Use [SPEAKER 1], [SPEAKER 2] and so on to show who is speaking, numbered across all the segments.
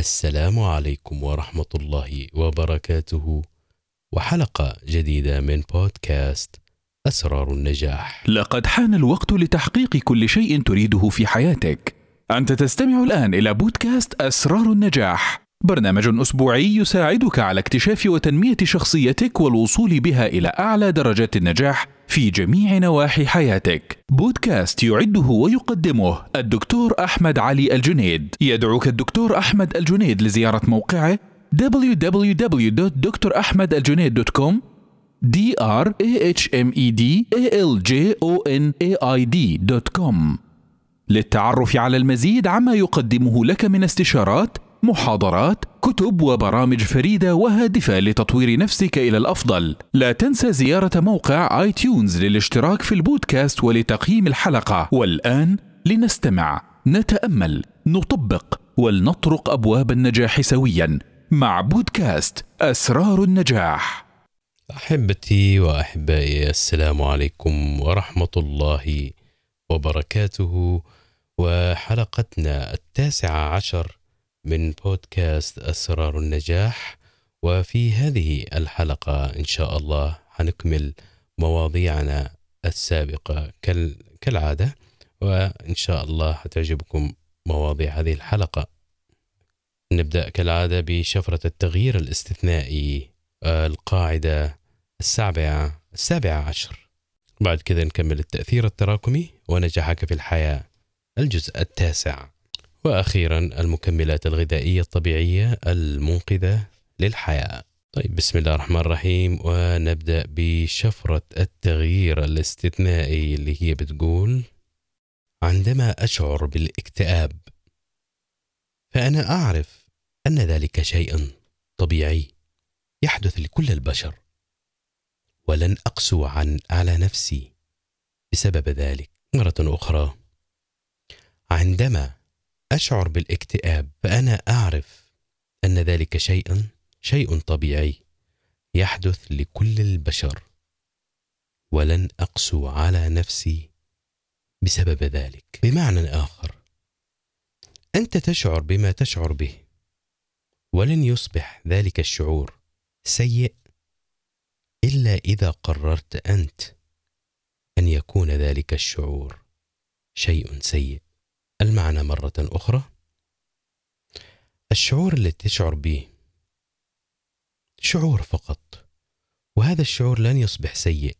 [SPEAKER 1] السلام عليكم ورحمة الله وبركاته. وحلقة جديدة من بودكاست أسرار النجاح.
[SPEAKER 2] لقد حان الوقت لتحقيق كل شيء تريده في حياتك. أنت تستمع الآن إلى بودكاست أسرار النجاح. برنامج أسبوعي يساعدك على اكتشاف وتنمية شخصيتك والوصول بها إلى أعلى درجات النجاح في جميع نواحي حياتك. بودكاست يعده ويقدمه الدكتور أحمد علي الجنيد. يدعوك الدكتور أحمد الجنيد لزيارة موقعه www.drahmedaljunaid.com d r a h m e d a l j o n a i للتعرف على المزيد عما يقدمه لك من استشارات محاضرات كتب وبرامج فريدة وهادفة لتطوير نفسك إلى الأفضل. لا تنسى زيارة موقع اي تيونز للاشتراك في البودكاست ولتقييم الحلقة. والآن لنستمع. نتأمل. نطبق. ولنطرق أبواب النجاح سويا. مع بودكاست أسرار النجاح.
[SPEAKER 1] أحبتي وأحبائي السلام عليكم ورحمة الله وبركاته. وحلقتنا التاسعة عشر من بودكاست أسرار النجاح وفي هذه الحلقة إن شاء الله حنكمل مواضيعنا السابقة كال... كالعادة وإن شاء الله حتعجبكم مواضيع هذه الحلقة. نبدأ كالعادة بشفرة التغيير الاستثنائي القاعدة السابعة السابعة عشر. بعد كذا نكمل التأثير التراكمي ونجاحك في الحياة الجزء التاسع. وأخيرا المكملات الغذائية الطبيعية المنقذة للحياة. طيب بسم الله الرحمن الرحيم ونبدأ بشفرة التغيير الاستثنائي اللي هي بتقول عندما أشعر بالاكتئاب فأنا أعرف أن ذلك شيء طبيعي يحدث لكل البشر ولن أقسو عن على نفسي بسبب ذلك مرة أخرى عندما أشعر بالاكتئاب فأنا أعرف أن ذلك شيء شيء طبيعي يحدث لكل البشر. ولن أقسو على نفسي بسبب ذلك. بمعنى آخر أنت تشعر بما تشعر به ولن يصبح ذلك الشعور سيء إلا إذا قررت أنت أن يكون ذلك الشعور شيء سيء. المعنى مرة أخرى. الشعور اللي تشعر به شعور فقط وهذا الشعور لن يصبح سيء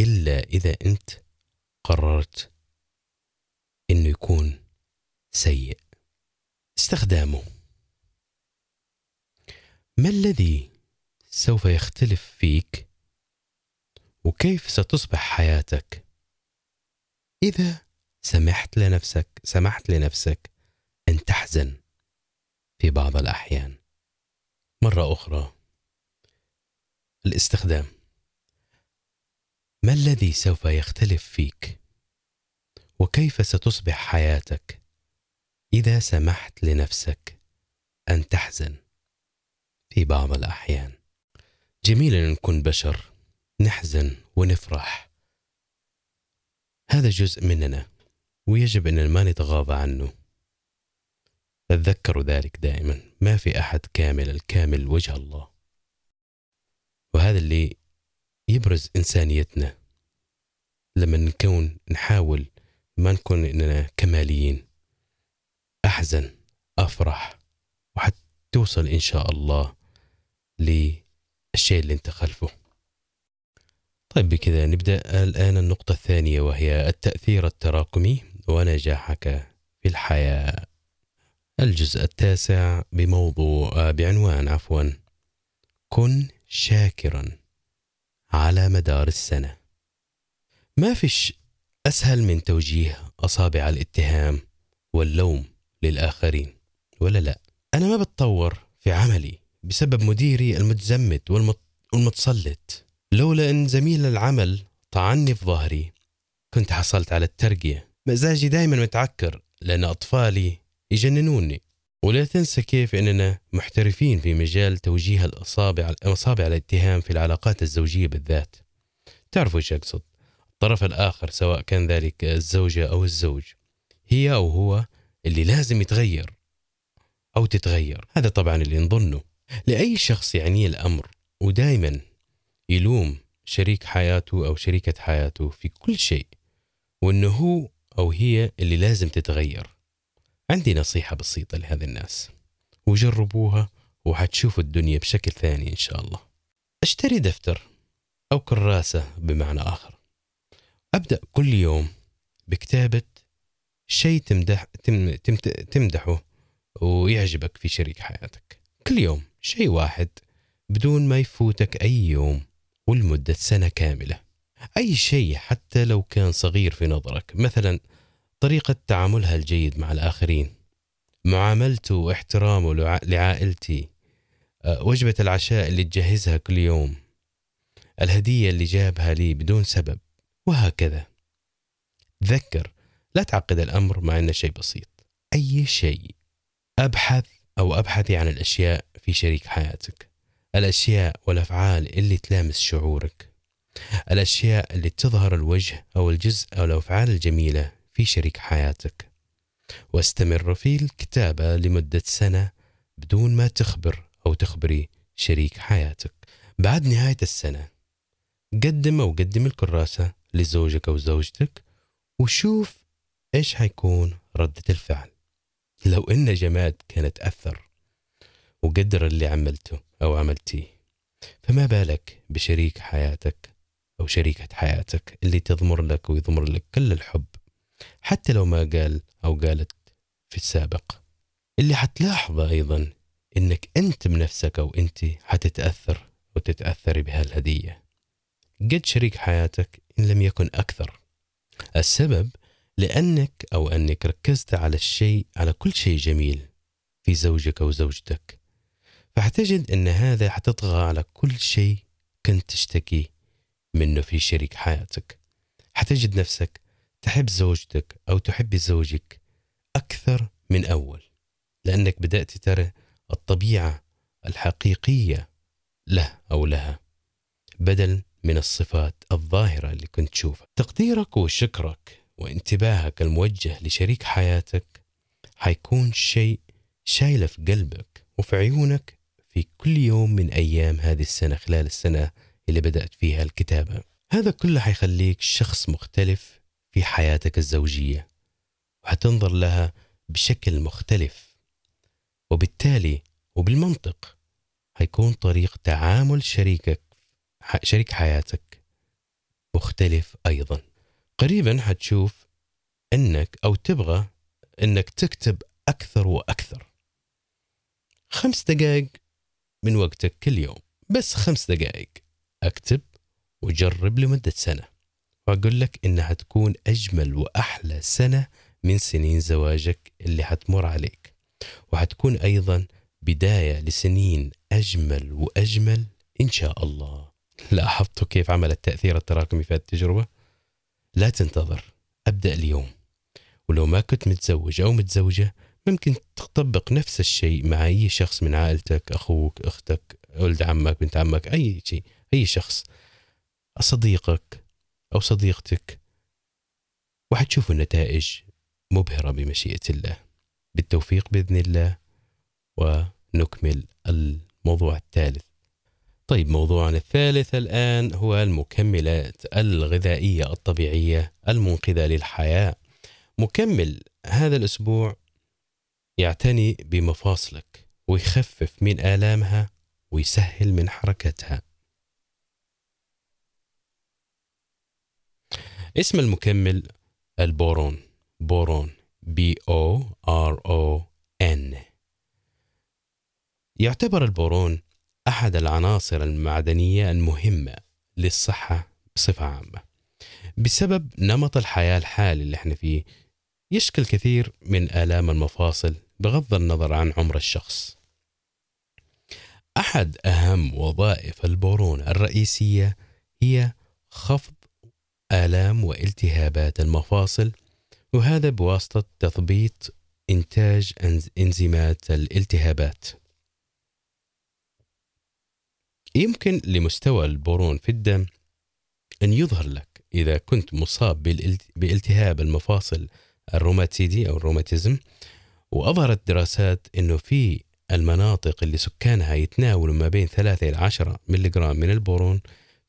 [SPEAKER 1] إلا إذا أنت قررت إنه يكون سيء. استخدامه. ما الذي سوف يختلف فيك وكيف ستصبح حياتك إذا سمحت لنفسك سمحت لنفسك أن تحزن في بعض الأحيان. مرة أخرى الاستخدام. ما الذي سوف يختلف فيك؟ وكيف ستصبح حياتك إذا سمحت لنفسك أن تحزن في بعض الأحيان؟ جميل أن نكون بشر نحزن ونفرح. هذا جزء مننا. ويجب أن ما نتغاضى عنه. تذكروا ذلك دائما. ما في أحد كامل الكامل وجه الله. وهذا اللي يبرز إنسانيتنا. لما نكون نحاول ما نكون إننا كماليين. أحزن أفرح وحتى توصل إن شاء الله للشيء اللي أنت خلفه. طيب بكذا نبدأ الآن النقطة الثانية وهي التأثير التراكمي. ونجاحك في الحياة. الجزء التاسع بموضوع بعنوان عفوا. كن شاكرا على مدار السنة. ما فيش أسهل من توجيه أصابع الاتهام واللوم للآخرين ولا لا؟ أنا ما بتطور في عملي بسبب مديري المتزمت والمتسلط. لولا أن زميل العمل طعني في ظهري كنت حصلت على الترقية. مزاجي دائما متعكر لأن أطفالي يجننوني. ولا تنسى كيف أننا محترفين في مجال توجيه الأصابع أصابع الاتهام في العلاقات الزوجية بالذات. تعرفوا إيش أقصد؟ الطرف الآخر سواء كان ذلك الزوجة أو الزوج. هي أو هو اللي لازم يتغير أو تتغير. هذا طبعا اللي نظنه. لأي شخص يعنيه الأمر ودائما يلوم شريك حياته أو شريكة حياته في كل شيء وأنه هو أو هي اللي لازم تتغير. عندي نصيحة بسيطة لهذه الناس. وجربوها وحتشوفوا الدنيا بشكل ثاني إن شاء الله. أشتري دفتر أو كراسة بمعنى آخر. أبدأ كل يوم بكتابة شيء تمدح تم تم تمدحه ويعجبك في شريك حياتك. كل يوم شيء واحد بدون ما يفوتك أي يوم ولمدة سنة كاملة. أي شيء حتى لو كان صغير في نظرك مثلا طريقة تعاملها الجيد مع الآخرين معاملته واحترامه لعائلتي أه، وجبة العشاء اللي تجهزها كل يوم الهدية اللي جابها لي بدون سبب وهكذا. تذكر لا تعقد الأمر مع أنه شيء بسيط. أي شيء أبحث أو أبحثي عن الأشياء في شريك حياتك الأشياء والأفعال اللي تلامس شعورك. الأشياء اللي تظهر الوجه أو الجزء أو الأفعال الجميلة في شريك حياتك. واستمر في الكتابة لمدة سنة بدون ما تخبر أو تخبري شريك حياتك. بعد نهاية السنة قدم أو قدم الكراسة لزوجك أو زوجتك وشوف إيش حيكون ردة الفعل. لو إن جماد كانت أثر وقدر اللي عملته أو عملتيه فما بالك بشريك حياتك أو شريكة حياتك اللي تضمر لك ويضمر لك كل الحب. حتى لو ما قال أو قالت في السابق. اللي حتلاحظه أيضا إنك أنت بنفسك أو أنت حتتأثر وتتأثري بهالهدية. قد شريك حياتك إن لم يكن أكثر. السبب لأنك أو أنك ركزت على الشيء على كل شيء جميل في زوجك أو زوجتك. فحتجد أن هذا حتطغى على كل شيء كنت تشتكي منه في شريك حياتك. حتجد نفسك تحب زوجتك أو تحبي زوجك أكثر من أول لأنك بدأت ترى الطبيعة الحقيقية له أو لها بدل من الصفات الظاهرة اللي كنت تشوفها. تقديرك وشكرك وانتباهك الموجه لشريك حياتك حيكون شيء شايله في قلبك وفي عيونك في كل يوم من أيام هذه السنة خلال السنة اللي بدأت فيها الكتابة. هذا كله حيخليك شخص مختلف في حياتك الزوجية وحتنظر لها بشكل مختلف وبالتالي وبالمنطق حيكون طريق تعامل شريكك شريك حياتك مختلف أيضا. قريبا حتشوف أنك أو تبغى أنك تكتب أكثر وأكثر. خمس دقائق من وقتك كل يوم بس خمس دقائق أكتب وجرب لمدة سنة. وأقول لك إنها تكون أجمل وأحلى سنة من سنين زواجك اللي حتمر عليك. وحتكون أيضا بداية لسنين أجمل وأجمل إن شاء الله. لاحظتوا كيف عمل التأثير التراكمي في التجربة؟ لا تنتظر أبدأ اليوم. ولو ما كنت متزوج أو متزوجة ممكن تطبق نفس الشيء مع أي شخص من عائلتك أخوك أختك ولد عمك بنت عمك أي شيء. أي شخص صديقك أو صديقتك وحتشوفوا النتائج مبهرة بمشيئة الله. بالتوفيق بإذن الله ونكمل الموضوع الثالث. طيب موضوعنا الثالث الآن هو المكملات الغذائية الطبيعية المنقذة للحياة. مكمل هذا الأسبوع يعتني بمفاصلك ويخفف من آلامها ويسهل من حركتها. اسم المكمل البورون. بورون. B O R O N. يعتبر البورون أحد العناصر المعدنية المهمة للصحة بصفة عامة بسبب نمط الحياة الحالي اللي إحنا فيه. يشكل كثير من آلام المفاصل بغض النظر عن عمر الشخص. أحد أهم وظائف البورون الرئيسية هي خفض آلام والتهابات المفاصل وهذا بواسطة تثبيط إنتاج إنزيمات الالتهابات. يمكن لمستوى البورون في الدم أن يظهر لك إذا كنت مصاب بالالتهاب المفاصل الروماتيدي أو الروماتيزم وأظهرت دراسات أنه في المناطق اللي سكانها يتناولوا ما بين 3 إلى 10 ملغرام من البورون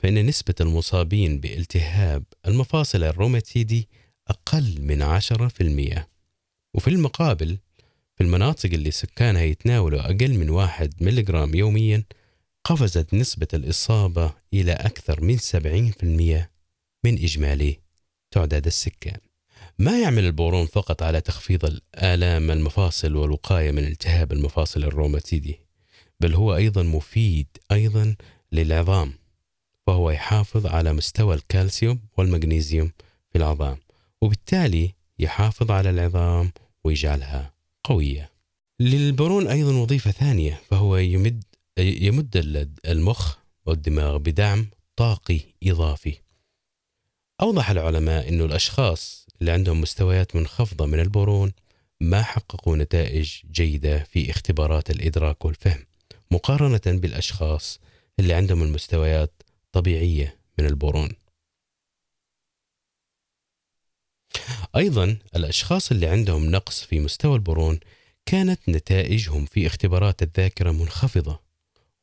[SPEAKER 1] فإن نسبة المصابين بالتهاب المفاصل الروماتيدي أقل من 10% وفي المقابل في المناطق اللي سكانها يتناولوا أقل من 1 ملغرام يوميا قفزت نسبة الإصابة إلى أكثر من 70% من إجمالي تعداد السكان. ما يعمل البورون فقط على تخفيض الآلام المفاصل والوقاية من التهاب المفاصل الروماتيدي بل هو أيضا مفيد أيضا للعظام. فهو يحافظ على مستوى الكالسيوم والمغنيسيوم في العظام وبالتالي يحافظ على العظام ويجعلها قوية. للبورون أيضا وظيفة ثانية فهو يمد يمد المخ والدماغ بدعم طاقي إضافي. أوضح العلماء أن الأشخاص اللي عندهم مستويات منخفضة من البورون ما حققوا نتائج جيدة في اختبارات الإدراك والفهم مقارنة بالأشخاص اللي عندهم المستويات طبيعية من البورون. أيضا الأشخاص اللي عندهم نقص في مستوى البورون كانت نتائجهم في اختبارات الذاكرة منخفضة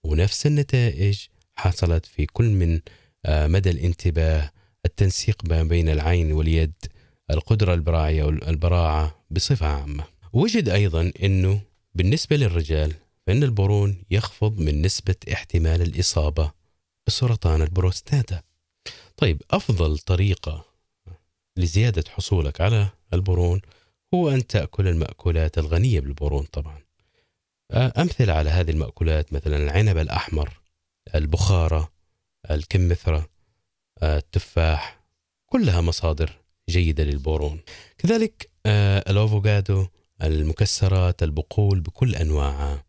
[SPEAKER 1] ونفس النتائج حصلت في كل من آه، مدى الانتباه التنسيق ما بين العين واليد القدرة البراعية والبراعة بصفة عامة. وجد أيضا أنه بالنسبة للرجال فإن البورون يخفض من نسبة احتمال الإصابة بسرطان البروستاتا. طيب أفضل طريقة لزيادة حصولك على البورون هو أن تأكل المأكولات الغنية بالبورون طبعا. أمثلة على هذه المأكولات مثلا العنب الأحمر البخارة الكمثرى التفاح كلها مصادر جيدة للبورون كذلك الأفوكادو المكسرات البقول بكل أنواعها.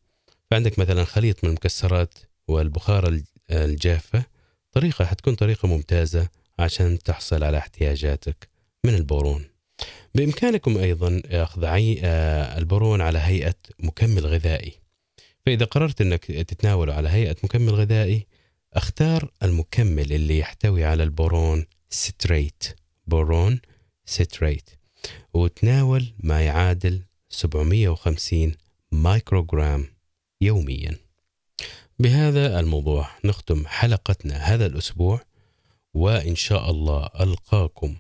[SPEAKER 1] فعندك مثلا خليط من المكسرات والثمار الجافة. طريقة حتكون طريقة ممتازة عشان تحصل على احتياجاتك من البورون بإمكانكم أيضا أخذ. آه، البورون على هيئة مكمل غذائي. فإذا قررت أنك تتناوله على هيئة مكمل غذائي اختار المكمل اللي يحتوي على البورون citrate. بورون citrate. وتناول ما يعادل 750 مايكروغرام يوميا. بهذا الموضوع نختم حلقتنا هذا الأسبوع وإن شاء الله ألقاكم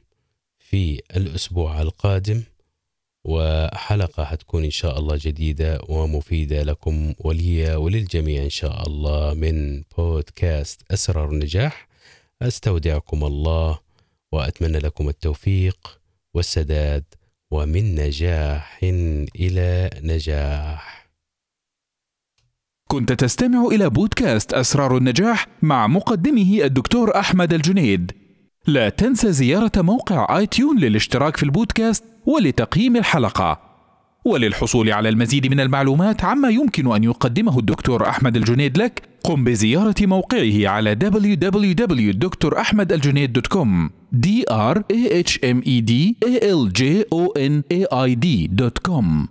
[SPEAKER 1] في الأسبوع القادم وحلقة حتكون إن شاء الله جديدة ومفيدة لكم ولي وللجميع إن شاء الله من بودكاست أسرار النجاح. أستودعكم الله وأتمنى لكم التوفيق والسداد ومن نجاح إلى نجاح.
[SPEAKER 2] كنت تستمع إلى بودكاست أسرار النجاح مع مقدمه الدكتور أحمد الجنيد. لا تنسى زيارة موقع آي تيون للاشتراك في البودكاست ولتقييم الحلقة. وللحصول على المزيد من المعلومات عما يمكن أن يقدمه الدكتور أحمد الجنيد لك قم بزيارة موقعه على www.drahmedaljunaid.com d r a h m e d a l j o n a i d.com